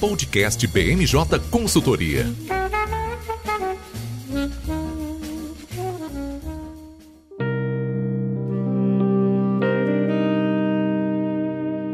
Podcast BMJ Consultoria.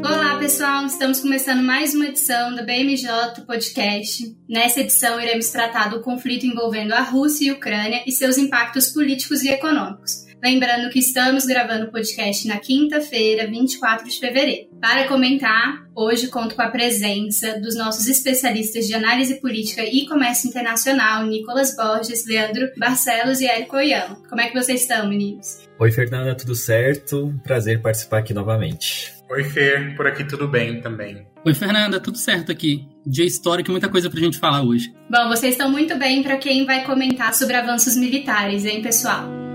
Olá, pessoal. Estamos começando mais uma edição do BMJ Podcast. Nessa edição, iremos tratar do conflito envolvendo a Rússia e a Ucrânia e seus impactos políticos e econômicos. Lembrando que estamos gravando o podcast na quinta-feira, 24 de fevereiro. Para comentar, hoje conto com a presença dos nossos especialistas de análise política e comércio internacional, Nicolas Borges, Leandro Barcelos e Érico Oyama. Como é que vocês estão, meninos? Oi, Fernanda, tudo certo? Prazer participar aqui novamente. Oi, Fer, por aqui tudo bem também. Oi, Fernanda, tudo certo aqui. Dia histórico e muita coisa pra gente falar hoje. Bom, vocês estão muito bem para quem vai comentar sobre avanços militares, hein, pessoal?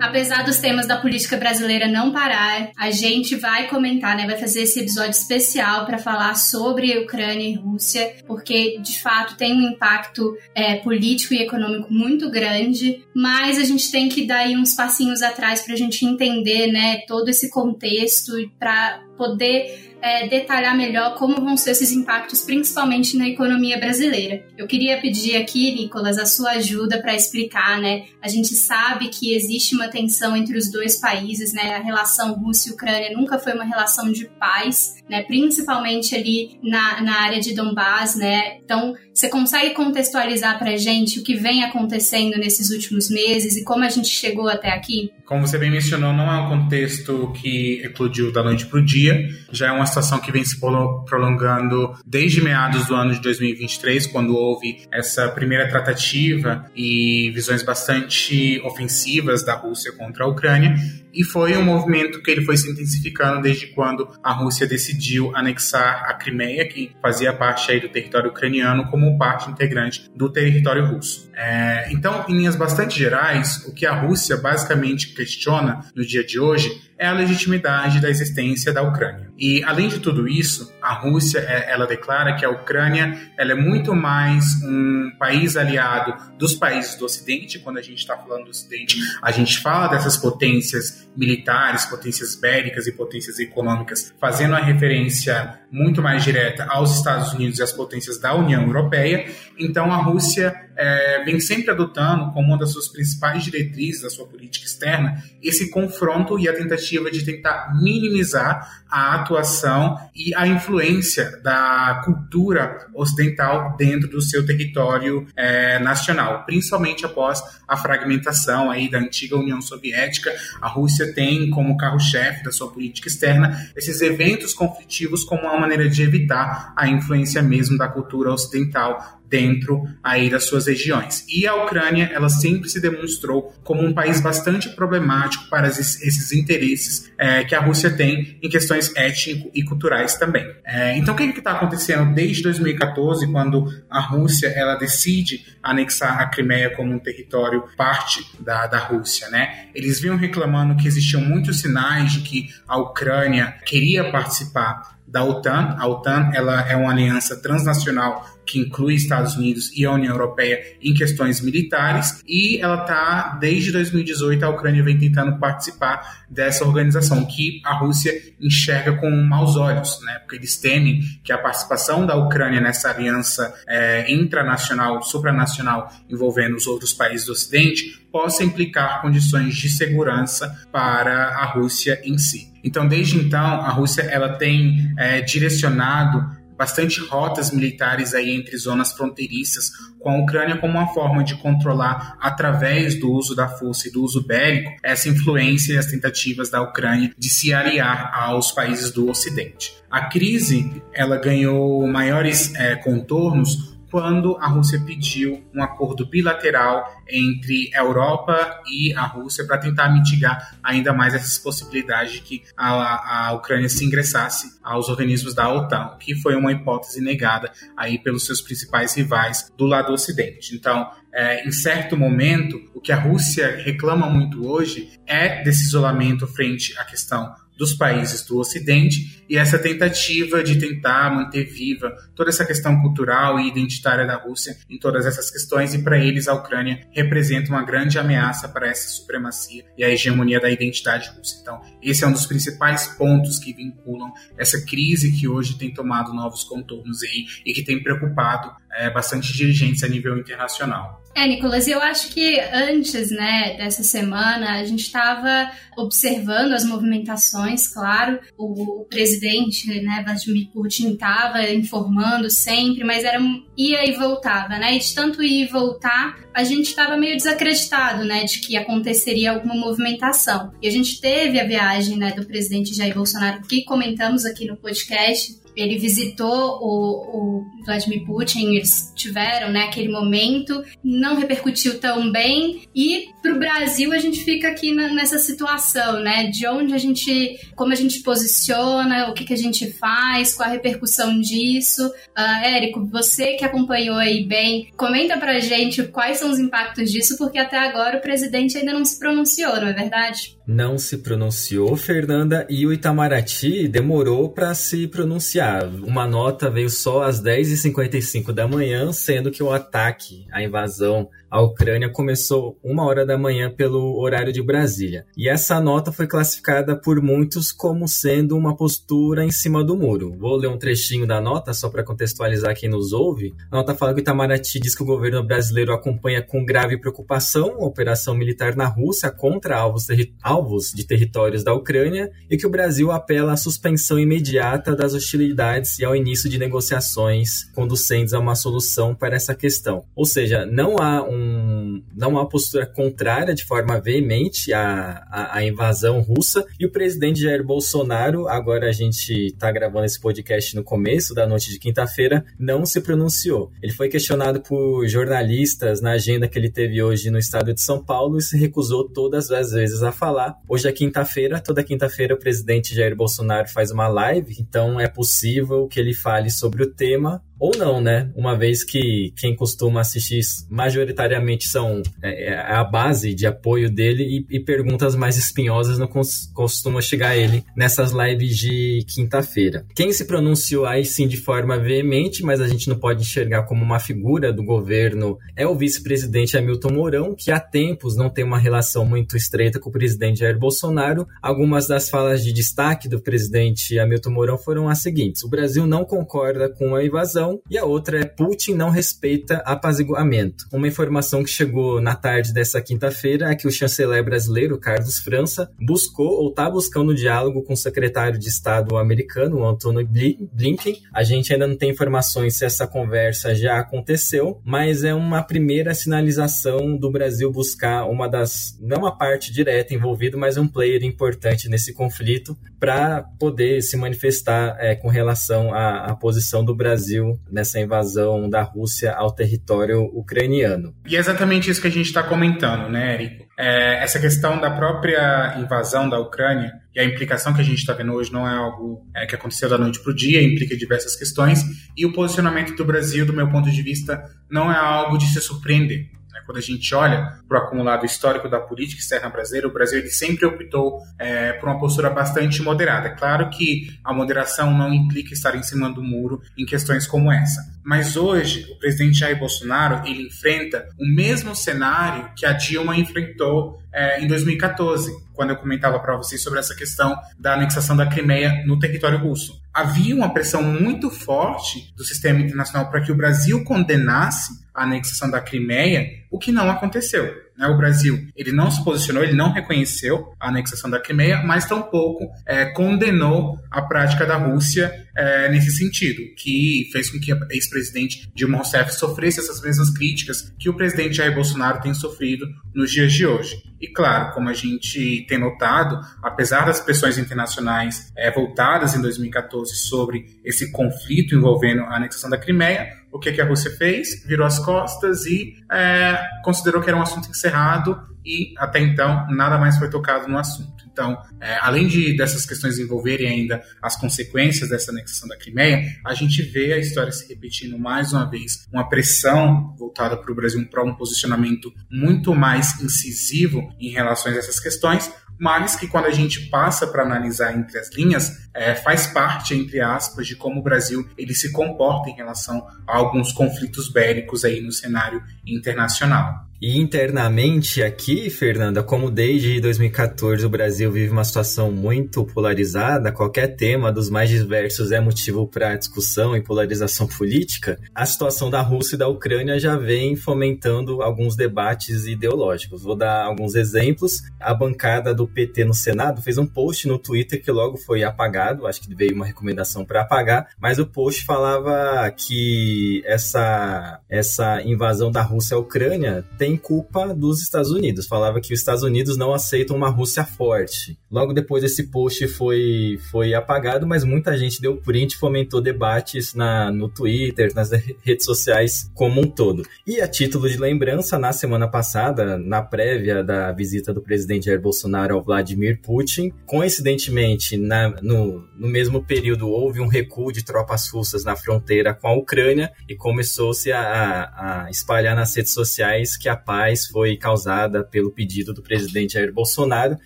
Apesar dos temas da política brasileira não parar, a gente vai comentar, né? Vai fazer esse episódio especial para falar sobre Ucrânia e Rússia, porque de fato tem um impacto é, político e econômico muito grande. Mas a gente tem que dar uns passinhos atrás para a gente entender, né? Todo esse contexto para poder é, detalhar melhor como vão ser esses impactos, principalmente na economia brasileira. Eu queria pedir aqui, Nicolas, a sua ajuda para explicar, né? A gente sabe que existe uma tensão entre os dois países, né? A relação Rússia e Ucrânia nunca foi uma relação de paz, né? Principalmente ali na, na área de Donbass, né? Então, você consegue contextualizar para a gente o que vem acontecendo nesses últimos meses e como a gente chegou até aqui? Como você bem mencionou, não é um contexto que eclodiu da noite para o dia, já é uma situação que vem se prolongando desde meados do ano de 2023, quando houve essa primeira tratativa e visões bastante ofensivas da Rússia contra a Ucrânia, e foi um movimento que ele foi se intensificando desde quando a Rússia decidiu anexar a Crimeia, que fazia parte aí do território ucraniano, como parte integrante do território russo. É, então, em linhas bastante gerais, o que a Rússia basicamente questiona no dia de hoje é a legitimidade da existência da Ucrânia. E além de tudo isso, a Rússia é, ela declara que a Ucrânia ela é muito mais um país aliado dos países do Ocidente. Quando a gente está falando do Ocidente, a gente fala dessas potências militares, potências bélicas e potências econômicas, fazendo a referência muito mais direta aos Estados Unidos e às potências da União Europeia. Então a Rússia é, vem sempre adotando como uma das suas principais diretrizes da sua política externa esse confronto e a tentativa de tentar minimizar a atuação e a influência da cultura ocidental dentro do seu território é, nacional, principalmente após a fragmentação aí da antiga União Soviética. A Rússia tem como carro-chefe da sua política externa esses eventos conflitivos como uma maneira de evitar a influência mesmo da cultura ocidental dentro aí das suas regiões. E a Ucrânia, ela sempre se demonstrou como um país bastante problemático para esses interesses é, que a Rússia tem em questões étnico e culturais também. É, então, o que está acontecendo desde 2014, quando a Rússia ela decide anexar a Crimeia como um território parte da, da Rússia, né? Eles vinham reclamando que existiam muitos sinais de que a Ucrânia queria participar da OTAN. A OTAN ela é uma aliança transnacional que inclui Estados Unidos e a União Europeia em questões militares, e ela está, desde 2018, a Ucrânia vem tentando participar dessa organização, que a Rússia enxerga com maus olhos, né? porque eles temem que a participação da Ucrânia nessa aliança é, intranacional, supranacional, envolvendo os outros países do Ocidente, possa implicar condições de segurança para a Rússia em si. Então, desde então, a Rússia ela tem é, direcionado bastante rotas militares aí entre zonas fronteiriças com a Ucrânia como uma forma de controlar através do uso da força e do uso bélico essa influência e as tentativas da Ucrânia de se aliar aos países do Ocidente. A crise ela ganhou maiores é, contornos quando a Rússia pediu um acordo bilateral entre a Europa e a Rússia para tentar mitigar ainda mais essas possibilidades de que a, a Ucrânia se ingressasse aos organismos da OTAN, que foi uma hipótese negada aí pelos seus principais rivais do lado ocidente. Então, é, em certo momento, o que a Rússia reclama muito hoje é desse isolamento frente à questão dos países do Ocidente e essa tentativa de tentar manter viva toda essa questão cultural e identitária da Rússia em todas essas questões e para eles a Ucrânia representa uma grande ameaça para essa supremacia e a hegemonia da identidade russa. Então, esse é um dos principais pontos que vinculam essa crise que hoje tem tomado novos contornos aí e que tem preocupado é, bastante dirigentes a nível internacional. É, Nicolas, eu acho que antes, né, dessa semana, a gente estava observando as movimentações, claro. O, o presidente, né, Vladimir Putin estava informando sempre, mas era ia e voltava, né? E de tanto ir e voltar, a gente estava meio desacreditado, né, de que aconteceria alguma movimentação. E a gente teve a viagem, né, do presidente Jair Bolsonaro, que comentamos aqui no podcast, ele visitou o, o, Vladimir Putin, eles tiveram né, aquele momento, não repercutiu tão bem. E para o Brasil a gente fica aqui na, nessa situação, né? De onde a gente, como a gente posiciona, o que, que a gente faz, qual a repercussão disso. Uh, Érico, você que acompanhou aí bem, comenta pra gente quais são os impactos disso, porque até agora o presidente ainda não se pronunciou, não é verdade? Não se pronunciou, Fernanda, e o Itamaraty demorou para se pronunciar. Uma nota veio só às 10h55 da manhã, sendo que o ataque, a invasão a Ucrânia começou uma hora da manhã pelo horário de Brasília. E essa nota foi classificada por muitos como sendo uma postura em cima do muro. Vou ler um trechinho da nota só para contextualizar quem nos ouve. A nota fala que o Itamaraty diz que o governo brasileiro acompanha com grave preocupação a operação militar na Rússia contra alvos, alvos de territórios da Ucrânia e que o Brasil apela à suspensão imediata das hostilidades e ao início de negociações conducentes a uma solução para essa questão. Ou seja, não há um não uma postura contrária de forma veemente à, à, à, invasão russa. E o presidente Jair Bolsonaro, agora a gente está gravando esse podcast no começo da noite de quinta-feira, não se pronunciou. Ele foi questionado por jornalistas na agenda que ele teve hoje no estado de São Paulo e se recusou todas as vezes a falar. Hoje é quinta-feira, toda quinta-feira o presidente Jair Bolsonaro faz uma live, então é possível que ele fale sobre o tema ou não, né? Uma vez que quem costuma assistir majoritariamente são é, é a base de apoio dele e, e, perguntas mais espinhosas não cos, costuma chegar a ele nessas lives de quinta-feira. Quem se pronunciou aí sim de forma veemente, mas a gente não pode enxergar como uma figura do governo, é o vice-presidente Hamilton Mourão, que há tempos não tem uma relação muito estreita com o presidente Jair Bolsonaro. Algumas das falas de destaque do presidente Hamilton Mourão foram as seguintes: o Brasil não concorda com a invasão e a outra é Putin não respeita apaziguamento. Uma informação que chegou na tarde dessa quinta-feira é que o chanceler brasileiro, Carlos França, buscou ou está buscando diálogo com o secretário de Estado americano, o Antony Blinken. A gente ainda não tem informações se essa conversa já aconteceu, mas é uma primeira sinalização do Brasil buscar uma das, não uma parte direta envolvida, mas um player importante nesse conflito para poder se manifestar é, com relação à, à posição do Brasil nessa invasão da Rússia ao território ucraniano. E é exatamente isso que a gente está comentando, né, Érico? É, essa questão da própria invasão da Ucrânia e a implicação que a gente está vendo hoje não é algo é, que aconteceu da noite para o dia, implica diversas questões, e o posicionamento do Brasil, do meu ponto de vista, não é algo de se surpreender. Quando a gente olha para o acumulado histórico da política externa brasileira, o Brasil ele sempre optou é, por uma postura bastante moderada. É claro que a moderação não implica estar em cima do muro em questões como essa. Mas hoje, o presidente Jair Bolsonaro ele enfrenta o mesmo cenário que a Dilma enfrentou é, em 2014, quando eu comentava para vocês sobre essa questão da anexação da Crimeia no território russo. Havia uma pressão muito forte do sistema internacional para que o Brasil condenasse a anexação da Crimeia, o que não aconteceu. Né? O Brasil ele não se posicionou, ele não reconheceu a anexação da Crimeia, mas tampouco é, condenou a prática da Rússia é, nesse sentido, que fez com que a ex-presidente Dilma Rousseff sofresse essas mesmas críticas que o presidente Jair Bolsonaro tem sofrido nos dias de hoje. E claro, como a gente tem notado, apesar das pressões internacionais é, voltadas em 2014 sobre esse conflito envolvendo a anexação da Crimeia, o que, que a Rússia fez? Virou as costas e é, considerou que era um assunto encerrado e até então nada mais foi tocado no assunto. Então, é, além de dessas questões envolverem ainda as consequências dessa anexação da Crimeia, a gente vê a história se repetindo mais uma vez, uma pressão voltada para o Brasil para um posicionamento muito mais incisivo em relação a essas questões, mas que quando a gente passa para analisar entre as linhas, é, faz parte, entre aspas, de como o Brasil ele se comporta em relação a alguns conflitos bélicos aí no cenário internacional. E internamente aqui, Fernanda, como desde 2014 o Brasil vive uma situação muito polarizada, qualquer tema dos mais diversos é motivo para discussão e polarização política, a situação da Rússia e da Ucrânia já vem fomentando alguns debates ideológicos. Vou dar alguns exemplos. A bancada do PT no Senado fez um post no Twitter que logo foi apagado, acho que veio uma recomendação para apagar, mas o post falava que essa, essa invasão da Rússia à Ucrânia tem tem culpa dos Estados Unidos. Falava que os Estados Unidos não aceitam uma Rússia forte. Logo depois esse post foi, foi apagado, mas muita gente deu print, fomentou debates na, no Twitter, nas redes sociais como um todo. E a título de lembrança, na semana passada, na prévia da visita do presidente Jair Bolsonaro ao Vladimir Putin, coincidentemente, na, no, no mesmo período houve um recuo de tropas russas na fronteira com a Ucrânia e começou-se a, a espalhar nas redes sociais que a paz foi causada pelo pedido do presidente Jair Bolsonaro.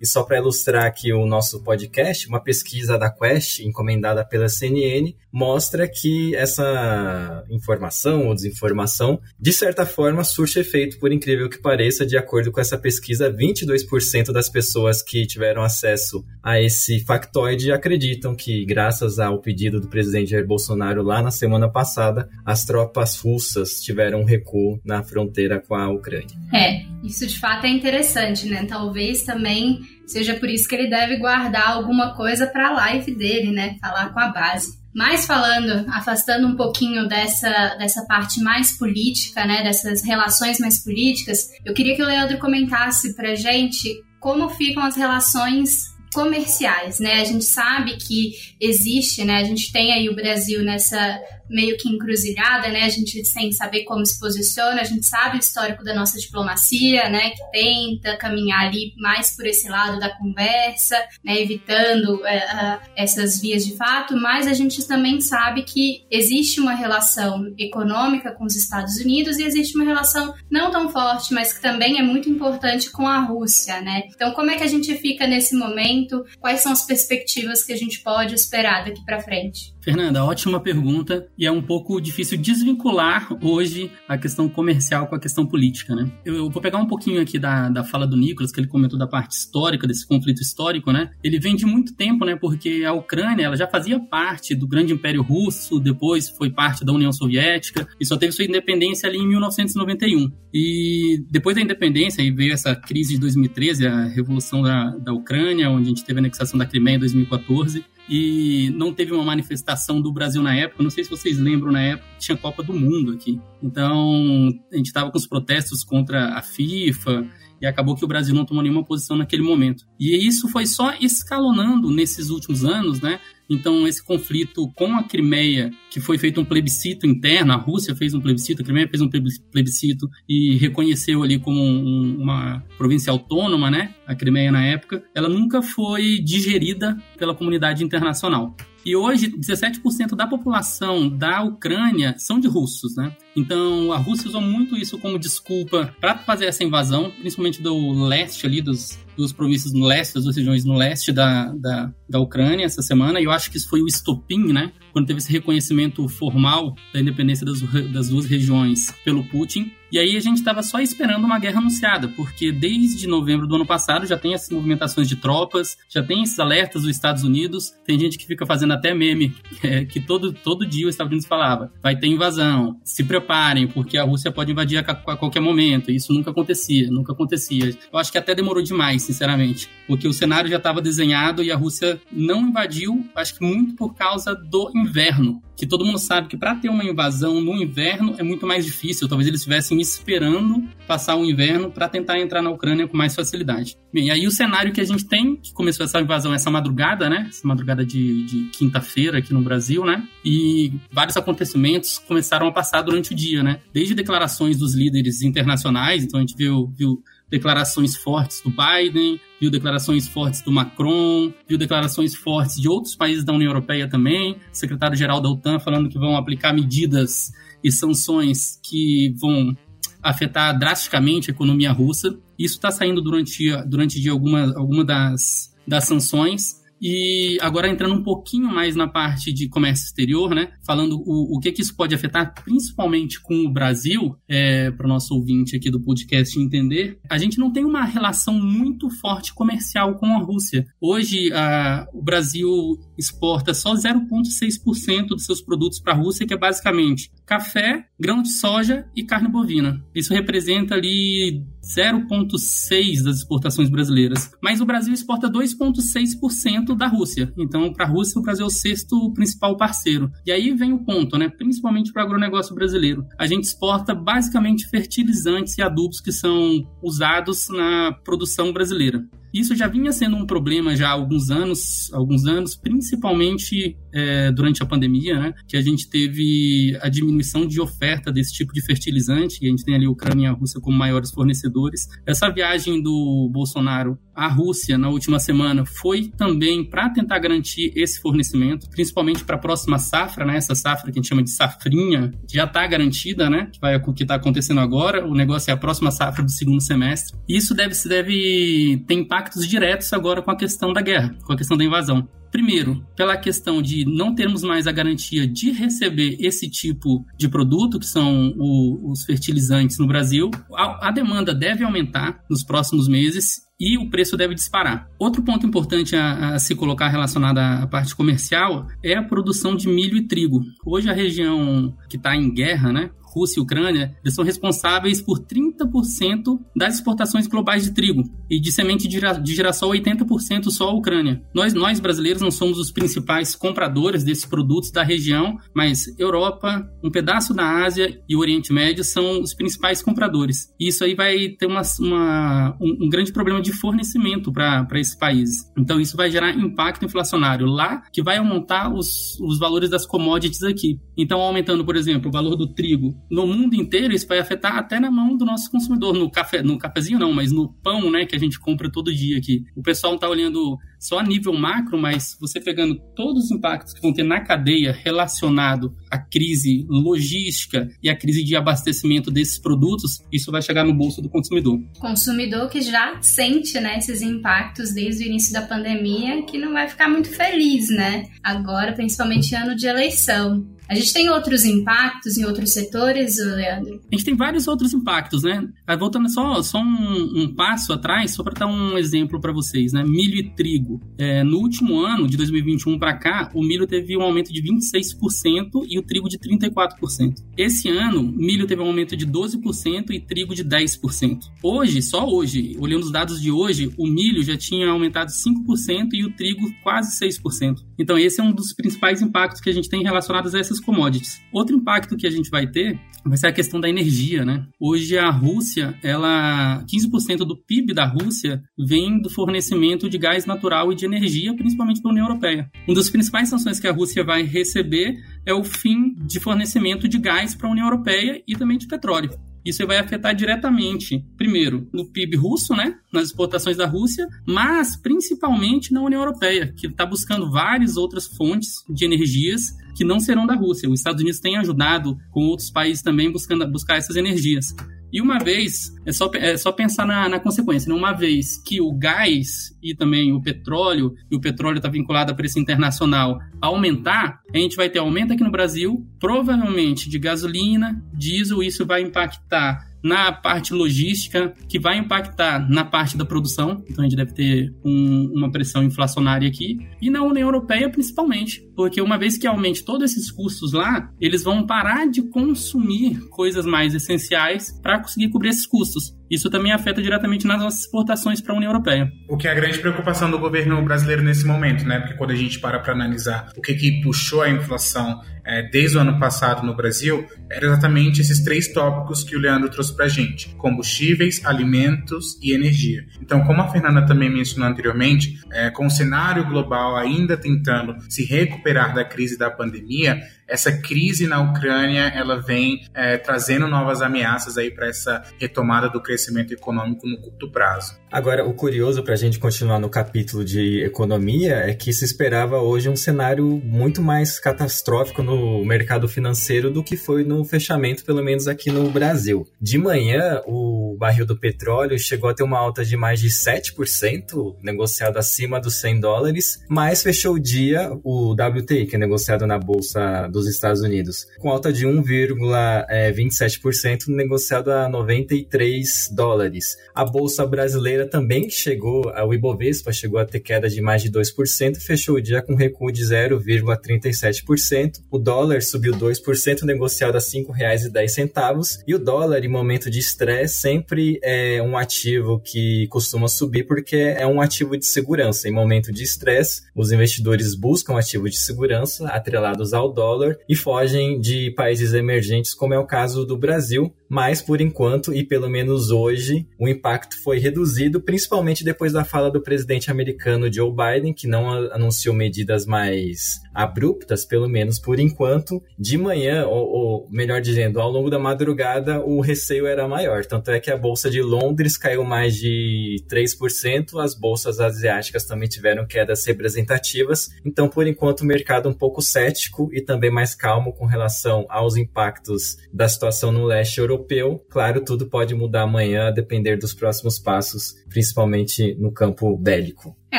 E só para ilustrar aqui o nosso podcast, uma pesquisa da Quest, encomendada pela CNN, mostra que essa informação ou desinformação, de certa forma, surte efeito, por incrível que pareça, de acordo com essa pesquisa, 22% das pessoas que tiveram acesso a esse factoide acreditam que, graças ao pedido do presidente Jair Bolsonaro lá na semana passada, as tropas russas tiveram um recuo na fronteira com a Ucrânia. Ucrânia. É, isso de fato é interessante, né? Talvez também seja por isso que ele deve guardar alguma coisa para a live dele, né? Falar com a base. Mas falando, afastando um pouquinho dessa, dessa parte mais política, né, dessas relações mais políticas, eu queria que o Leandro comentasse pra gente como ficam as relações comerciais, né? A gente sabe que existe, né? A gente tem aí o Brasil nessa meio que encruzilhada, né? A gente sem saber como se posiciona, a gente sabe o histórico da nossa diplomacia, né? Que tenta caminhar ali mais por esse lado da conversa, né? Evitando é, essas vias de fato, mas a gente também sabe que existe uma relação econômica com os Estados Unidos e existe uma relação não tão forte, mas que também é muito importante com a Rússia, né? Então, como é que a gente fica nesse momento? Quais são as perspectivas que a gente pode esperar daqui para frente? Fernanda, ótima pergunta e é um pouco difícil desvincular hoje a questão comercial com a questão política, né? Eu, vou pegar um pouquinho aqui da, da fala do Nicolas, que ele comentou da parte histórica, desse conflito histórico, né? Ele vem de muito tempo, né? Porque a Ucrânia, ela já fazia parte do grande Império Russo, depois foi parte da União Soviética e só teve sua independência ali em 1991. E depois da independência, aí veio essa crise de 2013, a revolução da, da Ucrânia, onde gente teve a anexação da Crimeia em 2014, e não teve uma manifestação do Brasil na época. Não sei se vocês lembram, na época tinha Copa do Mundo aqui. Então, a gente estava com os protestos contra a FIFA e acabou que o Brasil não tomou nenhuma posição naquele momento. E isso foi só escalonando nesses últimos anos, né? Então, esse conflito com a Crimeia, que foi feito um plebiscito interno, a Rússia fez um plebiscito, a Crimeia fez um plebiscito e reconheceu ali como um, uma província autônoma, né? A Crimeia na época, ela nunca foi digerida pela comunidade internacional. E hoje, 17% da população da Ucrânia são de russos, né? Então, a Rússia usou muito isso como desculpa para fazer essa invasão, principalmente do leste ali, dos, duas províncias no leste, das duas regiões no leste da, da, da Ucrânia essa semana, e eu acho que isso foi o estopim, né? Quando teve esse reconhecimento formal da independência das, das duas regiões pelo Putin. E aí a gente estava só esperando uma guerra anunciada, porque desde novembro do ano passado já tem essas movimentações de tropas, já tem esses alertas dos Estados Unidos, tem gente que fica fazendo até meme, é, que todo, todo dia os Estados Unidos falava, vai ter invasão, se preparem, porque a Rússia pode invadir a, a qualquer momento. Isso nunca acontecia, nunca acontecia. Eu acho que até demorou demais, sinceramente, porque o cenário já estava desenhado e a Rússia não invadiu, acho que muito por causa do inverno que todo mundo sabe que para ter uma invasão no inverno é muito mais difícil. Talvez eles estivessem esperando passar o inverno para tentar entrar na Ucrânia com mais facilidade. Bem, aí o cenário que a gente tem, que começou essa invasão essa madrugada, né? Essa madrugada de, de quinta-feira aqui no Brasil, né? E vários acontecimentos começaram a passar durante o dia, né? Desde declarações dos líderes internacionais, então a gente viu, viu declarações fortes do Biden, viu declarações fortes do Macron, viu declarações fortes de outros países da União Europeia também, secretário-geral da OTAN falando que vão aplicar medidas e sanções que vão afetar drasticamente a economia russa. Isso está saindo durante, durante de alguma, alguma das, das sanções. E agora entrando um pouquinho mais na parte de comércio exterior, né? Falando o, o que, que isso pode afetar, principalmente com o Brasil, é, para o nosso ouvinte aqui do podcast entender, a gente não tem uma relação muito forte comercial com a Rússia. Hoje, a, o Brasil exporta só 0,6% dos seus produtos para a Rússia, que é basicamente café, grão de soja e carne bovina. Isso representa ali 0,6% das exportações brasileiras. Mas o Brasil exporta 2,6% da Rússia. Então, para a Rússia, o Brasil é o sexto principal parceiro. E aí vem o ponto, né? Principalmente para o agronegócio brasileiro. A gente exporta basicamente fertilizantes e adubos que são usados na produção brasileira. Isso já vinha sendo um problema já há alguns anos, alguns anos, principalmente é, durante a pandemia, né? Que a gente teve a diminuição de oferta desse tipo de fertilizante, e a gente tem ali a Ucrânia e a Rússia como maiores fornecedores. Essa viagem do Bolsonaro à Rússia na última semana foi também para tentar garantir esse fornecimento, principalmente para a próxima safra, né? Essa safra que a gente chama de safrinha, que já está garantida, né? Que vai o que está acontecendo agora. O negócio é a próxima safra do segundo semestre. Isso deve se deve impacto impactos diretos agora com a questão da guerra, com a questão da invasão. Primeiro, pela questão de não termos mais a garantia de receber esse tipo de produto, que são o, os fertilizantes no Brasil, a, a demanda deve aumentar nos próximos meses e o preço deve disparar. Outro ponto importante a, a, se colocar relacionado à parte comercial é a produção de milho e trigo. Hoje a região que está em guerra, né, Rússia e Ucrânia, eles são responsáveis por 30% das exportações globais de trigo e de semente de girassol 80% só a Ucrânia. Nós, nós brasileiros não somos os principais compradores desses produtos da região, mas Europa, um pedaço da Ásia e Oriente Médio são os principais compradores. E isso aí vai ter uma, uma um, um, grande problema de fornecimento para esses países. Então isso vai gerar impacto inflacionário lá, que vai aumentar os, os valores das commodities aqui. Então aumentando, por exemplo, o valor do trigo no mundo inteiro, isso vai afetar até na mão do nosso consumidor, no café, no cafezinho não, mas no pão, né, que a gente compra todo dia aqui. O pessoal está olhando só a nível macro, mas você pegando todos os impactos que vão ter na cadeia relacionado à crise logística e à crise de abastecimento desses produtos, isso vai chegar no bolso do consumidor. Consumidor que já sente, né, esses impactos desde o início da pandemia, que não vai ficar muito feliz, né? Agora, principalmente ano de eleição. A gente tem outros impactos em outros setores, Leandro? A gente tem vários outros impactos, né? Ah, voltando só, só um, um passo atrás, só para dar um exemplo para vocês, né? Milho e trigo. É, no último ano, de 2021 para cá, o milho teve um aumento de 26% e o trigo de 34%. Esse ano, milho teve um aumento de 12% e trigo de 10%. Hoje, só hoje, olhando os dados de hoje, o milho já tinha aumentado 5% e o trigo quase 6%. Então, esse é um dos principais impactos que a gente tem relacionados a essas commodities. Outro impacto que a gente vai ter vai ser a questão da energia, né? Hoje a Rússia, ela 15% do PIB da Rússia vem do fornecimento de gás natural e de energia, principalmente da União Europeia. Uma das principais sanções que a Rússia vai receber é o fim de fornecimento de gás para a União Europeia e também de petróleo. Isso vai afetar diretamente, primeiro, no PIB russo, né, nas exportações da Rússia, mas principalmente na União Europeia, que está buscando várias outras fontes de energias que não serão da Rússia. Os Estados Unidos têm ajudado com outros países também buscando buscar essas energias. E uma vez, é só, é só pensar na, na consequência, né? uma vez que o gás e também o petróleo, e o petróleo está vinculado a preço internacional, aumentar, a gente vai ter aumento aqui no Brasil, provavelmente de gasolina, diesel, isso vai impactar na parte logística, que vai impactar na parte da produção, então a gente deve ter um, uma pressão inflacionária aqui, e na União Europeia principalmente, porque uma vez que aumente todos esses custos lá, eles vão parar de consumir coisas mais essenciais para conseguir cobrir esses custos. Isso também afeta diretamente nas nossas exportações para a União Europeia. O que é a grande preocupação do governo brasileiro nesse momento, né? Porque quando a gente para para analisar o que, que puxou a inflação é, desde o ano passado no Brasil, era exatamente esses três tópicos que o Leandro trouxe para a gente: combustíveis, alimentos e energia. Então, como a Fernanda também mencionou anteriormente, é, com o cenário global ainda tentando se recuperar da crise da pandemia, essa crise na Ucrânia ela vem é, trazendo novas ameaças aí para essa retomada do crescimento econômico no curto prazo. Agora, o curioso para a gente continuar no capítulo de economia é que se esperava hoje um cenário muito mais catastrófico no mercado financeiro do que foi no fechamento, pelo menos aqui no Brasil. De manhã, o barril do petróleo chegou a ter uma alta de mais de 7%, negociado acima dos 100 dólares, mas fechou o dia o WTI, que é negociado na Bolsa dos Estados Unidos, com alta de 1,27%, negociado a 93 dólares. A Bolsa brasileira também chegou, o Ibovespa chegou a ter queda de mais de 2%, fechou o dia com recuo de 0,37%. O dólar subiu 2%, negociado a R$ 5,10. E o dólar, em momento de estresse, sempre é um ativo que costuma subir porque é um ativo de segurança. Em momento de estresse, os investidores buscam ativos de segurança atrelados ao dólar e fogem de países emergentes, como é o caso do Brasil, mas por enquanto, e pelo menos hoje, o impacto foi reduzido, principalmente depois da fala do presidente americano Joe Biden, que não anunciou medidas mais abruptas, pelo menos por enquanto. De manhã, ou, ou, melhor dizendo, ao longo da madrugada, o receio era maior. Tanto é que a bolsa de Londres caiu mais de 3%, as bolsas asiáticas também tiveram quedas representativas. Então, por enquanto, o mercado um pouco cético e também mais calmo com relação aos impactos da situação no leste europeu. Claro, tudo pode mudar amanhã, a depender dos próximos passos, principalmente no campo bélico. É,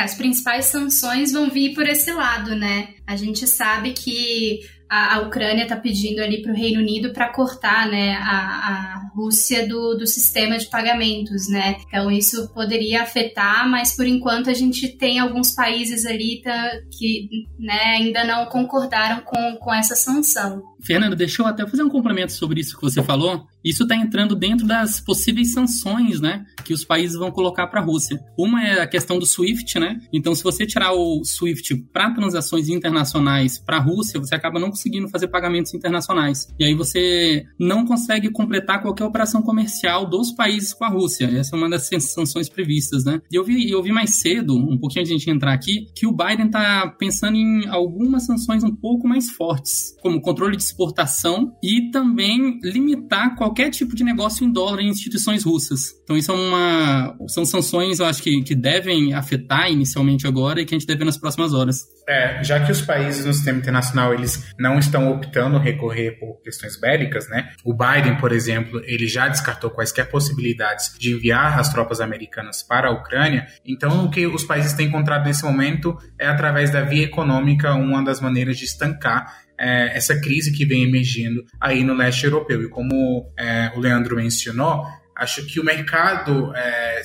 as principais sanções vão vir por esse lado, né? A gente sabe que a, a Ucrânia está pedindo ali para o Reino Unido para cortar né, a, a Rússia do, do sistema de pagamentos, né? Então isso poderia afetar, mas por enquanto a gente tem alguns países ali tá, que né, ainda não concordaram com, com essa sanção. Fernando, deixa eu até fazer um complemento sobre isso que você falou. Isso está entrando dentro das possíveis sanções, né, que os países vão colocar para a Rússia. Uma é a questão do SWIFT, né? Então, se você tirar o SWIFT para transações internacionais para a Rússia, você acaba não conseguindo fazer pagamentos internacionais. E aí você não consegue completar qualquer operação comercial dos países com a Rússia. Essa é uma das sanções previstas, né? E eu vi, eu vi mais cedo, um pouquinho antes de a gente entrar aqui, que o Biden está pensando em algumas sanções um pouco mais fortes, como controle de exportação e também limitar qualquer tipo de negócio em dólar em instituições russas. Então isso é uma são sanções, eu acho que, que devem afetar inicialmente agora e que a gente deve ver nas próximas horas. É, já que os países no sistema internacional eles não estão optando recorrer por questões bélicas, né? O Biden, por exemplo, ele já descartou quaisquer possibilidades de enviar as tropas americanas para a Ucrânia. Então, o que os países têm encontrado nesse momento é através da via econômica uma das maneiras de estancar é, essa crise que vem emergindo aí no leste europeu. E como é, o Leandro mencionou, acho que o mercado é,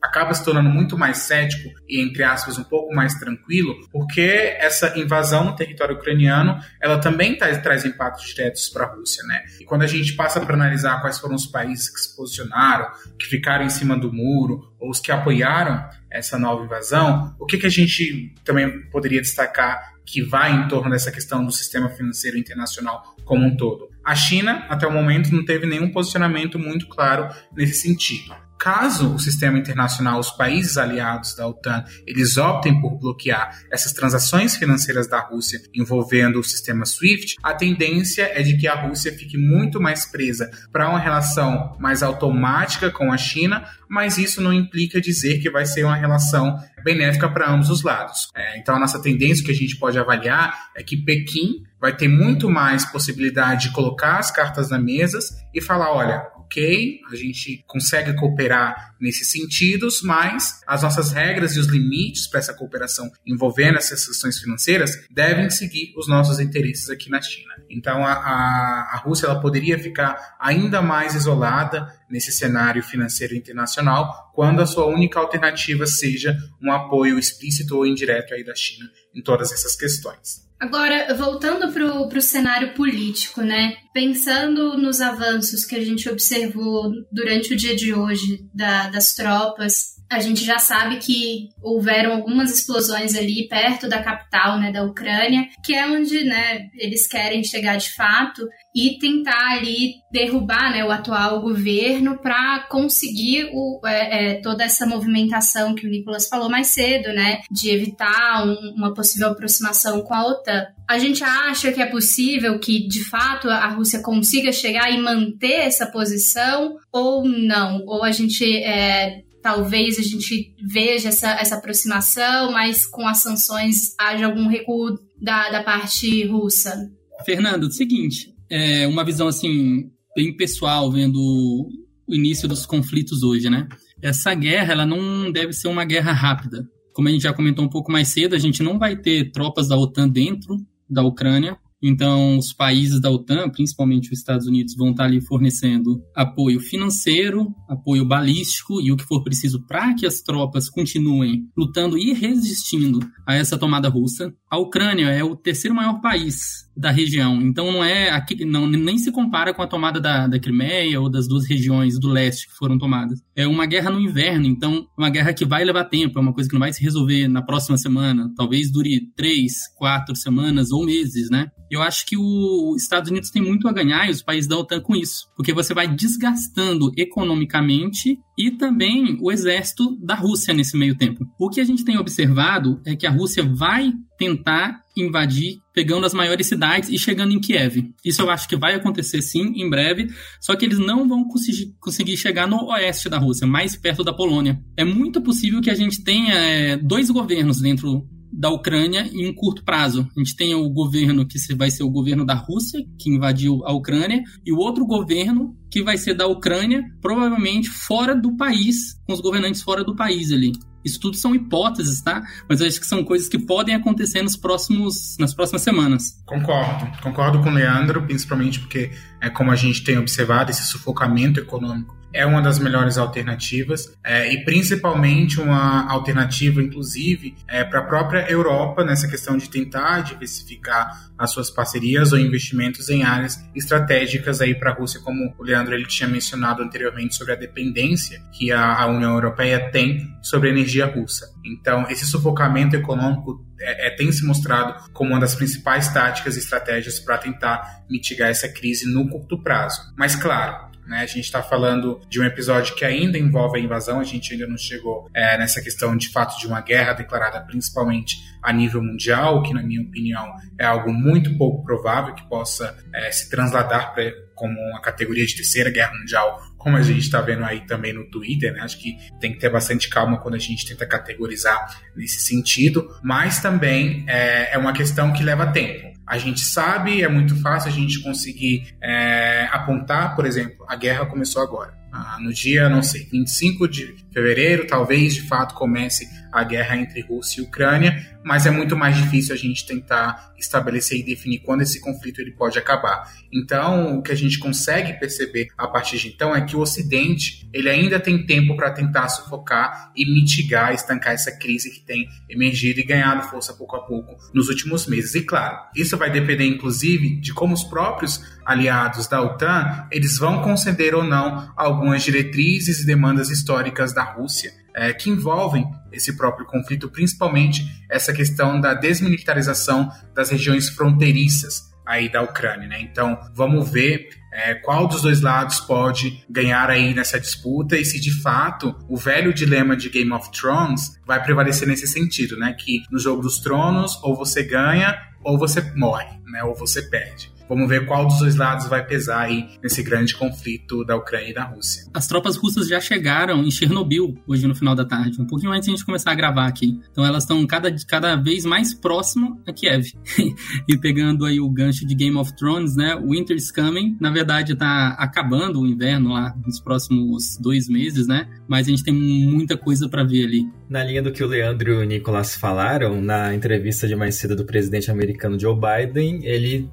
acaba se tornando muito mais cético e, entre aspas, um pouco mais tranquilo, porque essa invasão no território ucraniano, ela também traz, traz impactos diretos para a Rússia, né? E quando a gente passa para analisar quais foram os países que se posicionaram, que ficaram em cima do muro, ou os que apoiaram essa nova invasão, o que, que a gente também poderia destacar que vai em torno dessa questão do sistema financeiro internacional como um todo? A China, até o momento, não teve nenhum posicionamento muito claro nesse sentido. Caso o sistema internacional, os países aliados da OTAN, eles optem por bloquear essas transações financeiras da Rússia envolvendo o sistema SWIFT, a tendência é de que a Rússia fique muito mais presa para uma relação mais automática com a China, mas isso não implica dizer que vai ser uma relação benéfica para ambos os lados. É, então, a nossa tendência que a gente pode avaliar é que Pequim vai ter muito mais possibilidade de colocar as cartas na mesa e falar: olha, ok, a gente consegue cooperar nesses sentidos, mas as nossas regras e os limites para essa cooperação envolvendo essas questões financeiras devem seguir os nossos interesses aqui na China. Então a, a, a Rússia ela poderia ficar ainda mais isolada nesse cenário financeiro internacional quando a sua única alternativa seja um apoio explícito ou indireto aí da China em todas essas questões. Agora, voltando para o cenário político, né? Pensando nos avanços que a gente observou durante o dia de hoje da, das tropas A gente já sabe que houveram algumas explosões ali perto da capital, né, da Ucrânia, que é onde, né, eles querem chegar de fato e tentar ali derrubar né, o atual governo para conseguir o, é, é, toda essa movimentação que o Nicolas falou mais cedo, né, de evitar um, uma possível aproximação com a OTAN. A gente acha que é possível que, de fato, a Rússia consiga chegar e manter essa posição ou não? Ou a gente é, talvez a gente veja essa, essa aproximação, mas com as sanções haja algum recuo da, da parte russa? Fernando, é o seguinte, é uma visão assim bem pessoal vendo o início dos conflitos hoje, né? Essa guerra, ela não deve ser uma guerra rápida. Como a gente já comentou um pouco mais cedo, a gente não vai ter tropas da OTAN dentro da Ucrânia. Então, os países da OTAN, principalmente os Estados Unidos, vão estar ali fornecendo apoio financeiro, apoio balístico e o que for preciso para que as tropas continuem lutando e resistindo a essa tomada russa. A Ucrânia é o terceiro maior país da região. Então não é aqui, não, nem se compara com a tomada da, da Crimeia ou das duas regiões do leste que foram tomadas. É uma guerra no inverno, então uma guerra que vai levar tempo, é uma coisa que não vai se resolver na próxima semana. Talvez dure três, quatro semanas ou meses, né? Eu acho que os Estados Unidos tem muito a ganhar e os países da OTAN com isso, porque você vai desgastando economicamente e também o exército da Rússia nesse meio tempo. O que a gente tem observado é que a Rússia vai tentar invadir, pegando as maiores cidades e chegando em Kiev. Isso eu acho que vai acontecer sim, em breve, só que eles não vão conseguir, chegar no oeste da Rússia, mais perto da Polônia. É muito possível que a gente tenha é, dois governos dentro da Ucrânia em curto prazo. A gente tem o governo que vai ser o governo da Rússia, que invadiu a Ucrânia, e o outro governo que vai ser da Ucrânia, provavelmente fora do país, com os governantes fora do país ali. Isso tudo são hipóteses, tá? Mas eu acho que são coisas que podem acontecer nos próximos, nas próximas semanas. Concordo. Concordo com o Leandro, principalmente porque é como a gente tem observado esse sufocamento econômico é uma das melhores alternativas é, e principalmente uma alternativa, inclusive, é, para a própria Europa nessa questão de tentar diversificar as suas parcerias ou investimentos em áreas estratégicas aí para a Rússia, como o Leandro ele tinha mencionado anteriormente sobre a dependência que a, a União Europeia tem sobre a energia russa. Então, esse sufocamento econômico é, é, tem se mostrado como uma das principais táticas e estratégias para tentar mitigar essa crise no curto prazo. Mas, claro, né? A gente está falando de um episódio que ainda envolve a invasão, a gente ainda não chegou é, nessa questão de fato de uma guerra declarada principalmente a nível mundial, que na minha opinião é algo muito pouco provável que possa é, se transladar pra, como uma categoria de terceira guerra mundial, como a gente está vendo aí também no Twitter, né? Acho que tem que ter bastante calma quando a gente tenta categorizar nesse sentido, mas também é, é uma questão que leva tempo. A gente sabe, é muito fácil a gente conseguir é, apontar, por exemplo, a guerra começou agora. Ah, no dia, não sei, 25 de fevereiro, talvez de fato comece a guerra entre Rússia e Ucrânia, mas é muito mais difícil a gente tentar estabelecer e definir quando esse conflito ele pode acabar. Então, o que a gente consegue perceber a partir de então é que o Ocidente ele ainda tem tempo para tentar sufocar e mitigar, estancar essa crise que tem emergido e ganhado força pouco a pouco nos últimos meses. E claro, isso vai depender inclusive de como os próprios aliados da OTAN eles vão conceder ou não algumas diretrizes e demandas históricas da Rússia é, que envolvem esse próprio conflito, principalmente essa questão da desmilitarização das regiões fronteiriças aí da Ucrânia, né? Então, vamos ver é, qual dos dois lados pode ganhar aí nessa disputa e se de fato o velho dilema de Game of Thrones vai prevalecer nesse sentido, né? Que no jogo dos tronos ou você ganha ou você morre, né? Ou você perde. Vamos ver qual dos dois lados vai pesar aí nesse grande conflito da Ucrânia e da Rússia. As tropas russas já chegaram em Chernobyl hoje no final da tarde, um pouquinho antes de a gente começar a gravar aqui. Então elas estão cada, cada vez mais próximas a Kiev. e pegando aí o gancho de Game of Thrones, né? Winter's Coming, na verdade tá acabando o inverno lá nos próximos dois meses, né? Mas a gente tem muita coisa para ver ali. Na linha do que o Leandro e o Nicolas falaram, na entrevista de mais cedo do presidente americano Joe Biden, ele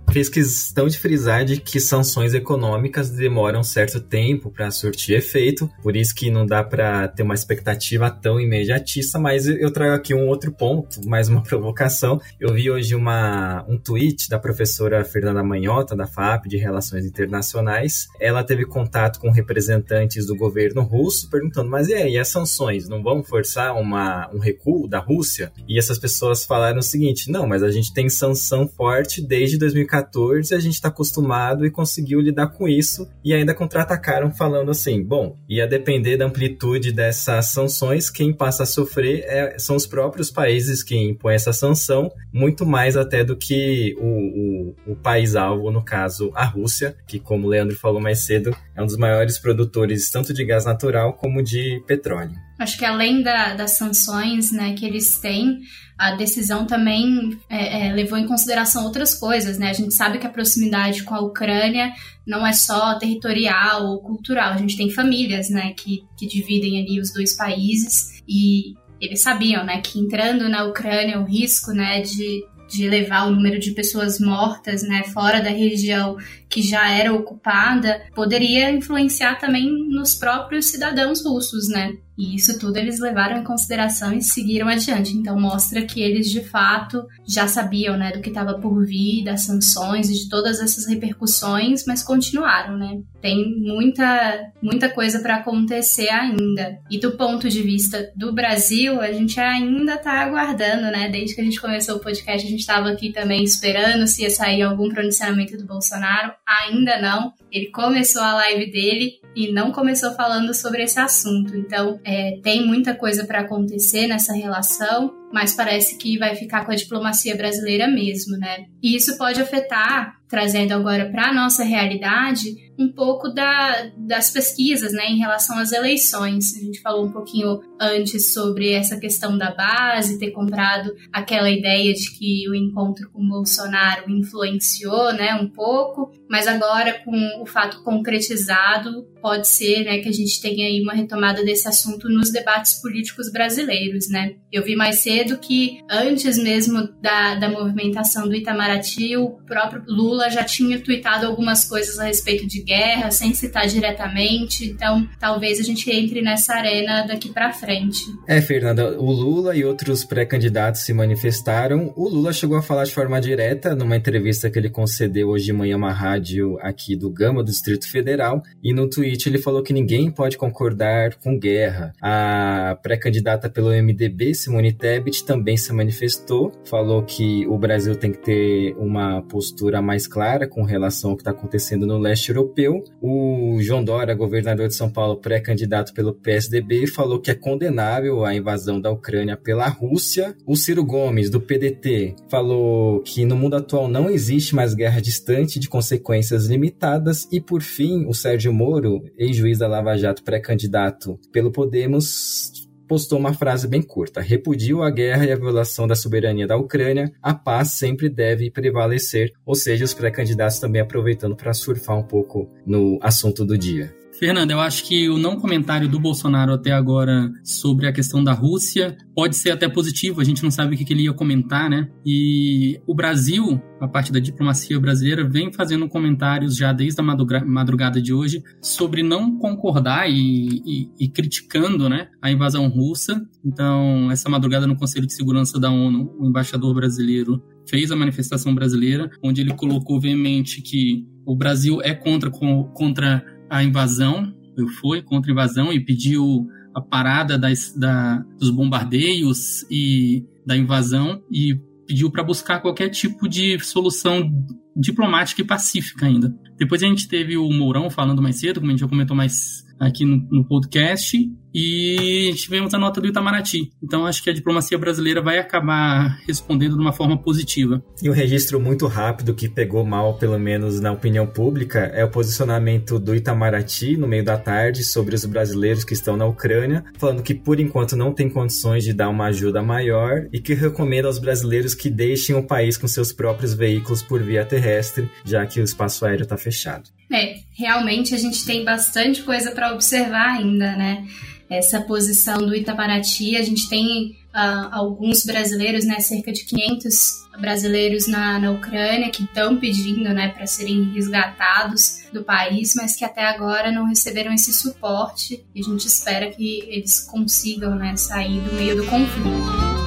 questão de frisar de que sanções econômicas demoram certo tempo para surtir efeito, por isso que não dá para ter uma expectativa tão imediatista, mas eu trago aqui um outro ponto, mais uma provocação. Eu vi hoje uma, um tweet da professora Fernanda Manhota, da FAP, de Relações Internacionais. Ela teve contato com representantes do governo russo, perguntando, mas e aí, as sanções não vão forçar uma, um recuo da Rússia? E essas pessoas falaram o seguinte, não, mas a gente tem sanção forte desde 2014, a gente está acostumado e conseguiu lidar com isso, e ainda contra-atacaram falando assim, bom, ia depender da amplitude dessas sanções, quem passa a sofrer é, são os próprios países que impõem essa sanção, muito mais até do que o, o, o país-alvo, no caso a Rússia, que como o Leandro falou mais cedo, é um dos maiores produtores tanto de gás natural como de petróleo. Acho que além da, das sanções né, que eles têm, a decisão também é, é, levou em consideração outras coisas, né? A gente sabe que a proximidade com a Ucrânia não é só territorial ou cultural, a gente tem famílias, né, que, que dividem ali os dois países e eles sabiam, né, que entrando na Ucrânia o risco, né, de de o número de pessoas mortas, né, fora da região que já era ocupada, poderia influenciar também nos próprios cidadãos russos, né? E isso tudo eles levaram em consideração e seguiram adiante. Então mostra que eles de fato já sabiam, né, do que estava por vir, das sanções e de todas essas repercussões, mas continuaram, né? Tem muita muita coisa para acontecer ainda. E do ponto de vista do Brasil, a gente ainda está aguardando, né? Desde que a gente começou o podcast, a gente estava aqui também esperando se ia sair algum pronunciamento do Bolsonaro. Ainda não. Ele começou a live dele e não começou falando sobre esse assunto. Então, é, tem muita coisa para acontecer nessa relação, mas parece que vai ficar com a diplomacia brasileira mesmo, né? E isso pode afetar, trazendo agora para a nossa realidade, um pouco da, das pesquisas né, em relação às eleições. A gente falou um pouquinho antes sobre essa questão da base, ter comprado aquela ideia de que o encontro com Bolsonaro influenciou né, um pouco, mas agora com o fato concretizado, pode ser né, que a gente tenha aí uma retomada desse assunto nos debates políticos brasileiros. Né? Eu vi mais cedo que antes mesmo da, da movimentação do Itamaraty, o próprio Lula já tinha tweetado algumas coisas a respeito de guerra, sem citar diretamente. Então, talvez a gente entre nessa arena daqui para frente. É, Fernanda, o Lula e outros pré-candidatos se manifestaram. O Lula chegou a falar de forma direta numa entrevista que ele concedeu hoje de manhã uma rádio aqui do Gama, do Distrito Federal, e no tweet ele falou que ninguém pode concordar com guerra. A pré-candidata pelo MDB, Simone Tebet, também se manifestou, falou que o Brasil tem que ter uma postura mais clara com relação ao que está acontecendo no leste europeu europeu. O João Dória, governador de São Paulo, pré-candidato pelo PSDB, falou que é condenável a invasão da Ucrânia pela Rússia. O Ciro Gomes, do PDT, falou que no mundo atual não existe mais guerra distante de consequências limitadas. E, por fim, o Sérgio Moro, ex-juiz da Lava Jato, pré-candidato pelo Podemos, postou uma frase bem curta: repudio a guerra e a violação da soberania da Ucrânia, a paz sempre deve prevalecer. Ou seja, os pré-candidatos também aproveitando para surfar um pouco no assunto do dia. Fernanda, eu acho que o não comentário do Bolsonaro até agora sobre a questão da Rússia pode ser até positivo, a gente não sabe o que ele ia comentar, né? E o Brasil, a parte da diplomacia brasileira, vem fazendo comentários já desde a madrugada de hoje sobre não concordar e, e, e criticando né, a invasão russa. Então, essa madrugada no Conselho de Segurança da ONU, o embaixador brasileiro fez a manifestação brasileira, onde ele colocou veemente que o Brasil é contra, contra a invasão, foi contra a invasão e pediu a parada das, da, dos bombardeios e da invasão e pediu para buscar qualquer tipo de solução diplomática e pacífica ainda. Depois a gente teve o Mourão falando mais cedo, como a gente já comentou mais aqui no, no podcast, e tivemos a nota do Itamaraty. Então acho que a diplomacia brasileira vai acabar respondendo de uma forma positiva. E um registro muito rápido que pegou mal, pelo menos na opinião pública, é o posicionamento do Itamaraty no meio da tarde sobre os brasileiros que estão na Ucrânia, falando que por enquanto não tem condições de dar uma ajuda maior e que recomenda aos brasileiros que deixem o país com seus próprios veículos por via terrestre, já que o espaço aéreo está fechado. É, realmente a gente tem bastante coisa para observar ainda, né? Essa posição do Itamaraty. A gente tem uh, alguns brasileiros, né, cerca de 500 brasileiros na, na Ucrânia que estão pedindo né, para serem resgatados do país, mas que até agora não receberam esse suporte e a gente espera que eles consigam né, sair do meio do conflito.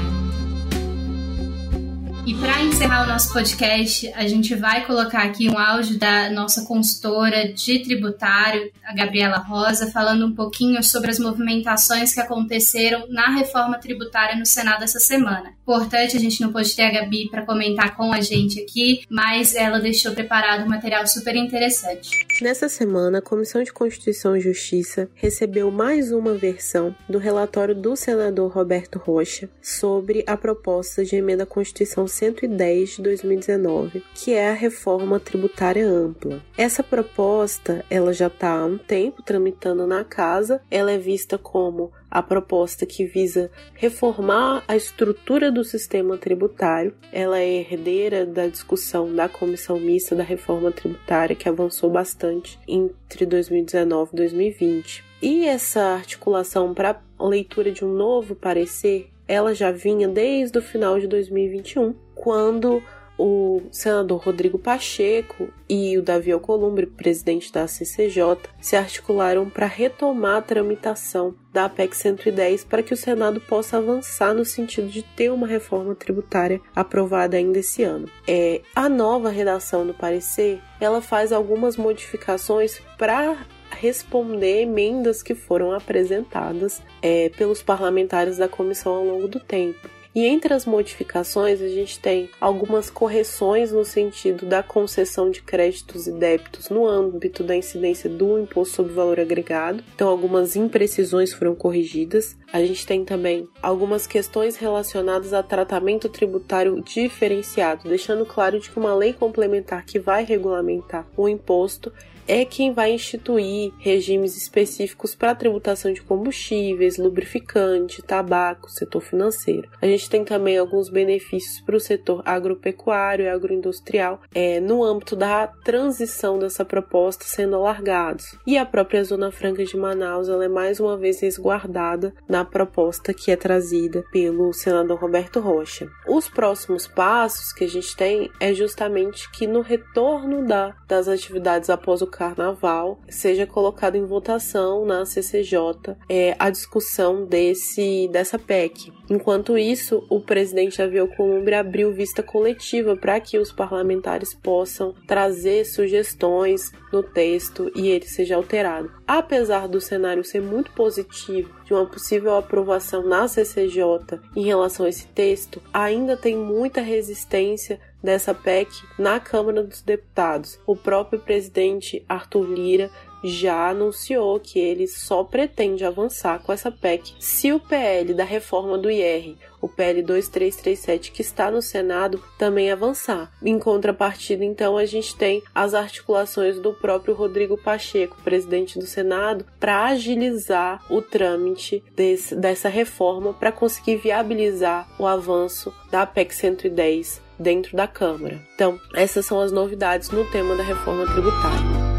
E para encerrar o nosso podcast, a gente vai colocar aqui um áudio da nossa consultora de tributário, a Gabriela Rosa, falando um pouquinho sobre as movimentações que aconteceram na reforma tributária no Senado essa semana. Importante, a gente não pôde ter a Gabi para comentar com a gente aqui, mas ela deixou preparado um material super interessante. Nessa semana, a Comissão de Constituição e Justiça recebeu mais uma versão do relatório do senador Roberto Rocha sobre a proposta de emenda à Constituição 110 de 2019, que é a reforma tributária ampla. Essa proposta, ela já está há um tempo tramitando na casa, ela é vista como a proposta que visa reformar a estrutura do sistema tributário. Ela é herdeira da discussão da comissão mista da reforma tributária, que avançou bastante entre 2019 e 2020. E essa articulação para leitura de um novo parecer, ela já vinha desde o final de 2021, quando o senador Rodrigo Pacheco e o Davi Alcolumbre, presidente da CCJ, se articularam para retomar a tramitação da PEC 110 para que o Senado possa avançar no sentido de ter uma reforma tributária aprovada ainda esse ano. É, a nova redação do parecer ela faz algumas modificações para responder emendas que foram apresentadas é, pelos parlamentares da comissão ao longo do tempo. E entre as modificações, a gente tem algumas correções no sentido da concessão de créditos e débitos no âmbito da incidência do imposto sobre valor agregado. Então, algumas imprecisões foram corrigidas. A gente tem também algumas questões relacionadas a tratamento tributário diferenciado, deixando claro de que uma lei complementar que vai regulamentar o imposto é quem vai instituir regimes específicos para tributação de combustíveis, lubrificante, tabaco, setor financeiro. A gente tem também alguns benefícios para o setor agropecuário e agroindustrial é, no âmbito da transição dessa proposta sendo alargados. E a própria Zona Franca de Manaus ela é mais uma vez resguardada na proposta que é trazida pelo senador Roberto Rocha. Os próximos passos que a gente tem é justamente que no retorno da, das atividades após o carnaval seja colocado em votação na CCJ é, a discussão desse dessa PEC. Enquanto isso, o presidente Davi Alcolumbre abriu vista coletiva para que os parlamentares possam trazer sugestões no texto e ele seja alterado. Apesar do cenário ser muito positivo de uma possível aprovação na CCJ em relação a esse texto, ainda tem muita resistência dessa PEC na Câmara dos Deputados. O próprio presidente Arthur Lira já anunciou que ele só pretende avançar com essa PEC se o PL da reforma do IR, o PL 2337 que está no Senado, também avançar. Em contrapartida, então, a gente tem as articulações do próprio Rodrigo Pacheco, presidente do Senado, para agilizar o trâmite desse, dessa reforma para conseguir viabilizar o avanço da PEC 110 dentro da Câmara. Então, essas são as novidades no tema da reforma tributária.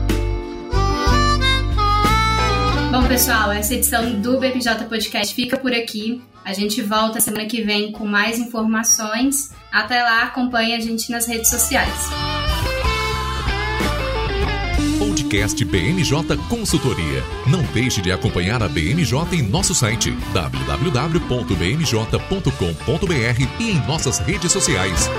Bom, pessoal, essa edição do BPJ Podcast fica por aqui. A gente volta semana que vem com mais informações. Até lá, acompanhe a gente nas redes sociais. Podcast BMJ Consultoria. Não deixe de acompanhar a BMJ em nosso site www.bmj.com.br e em nossas redes sociais.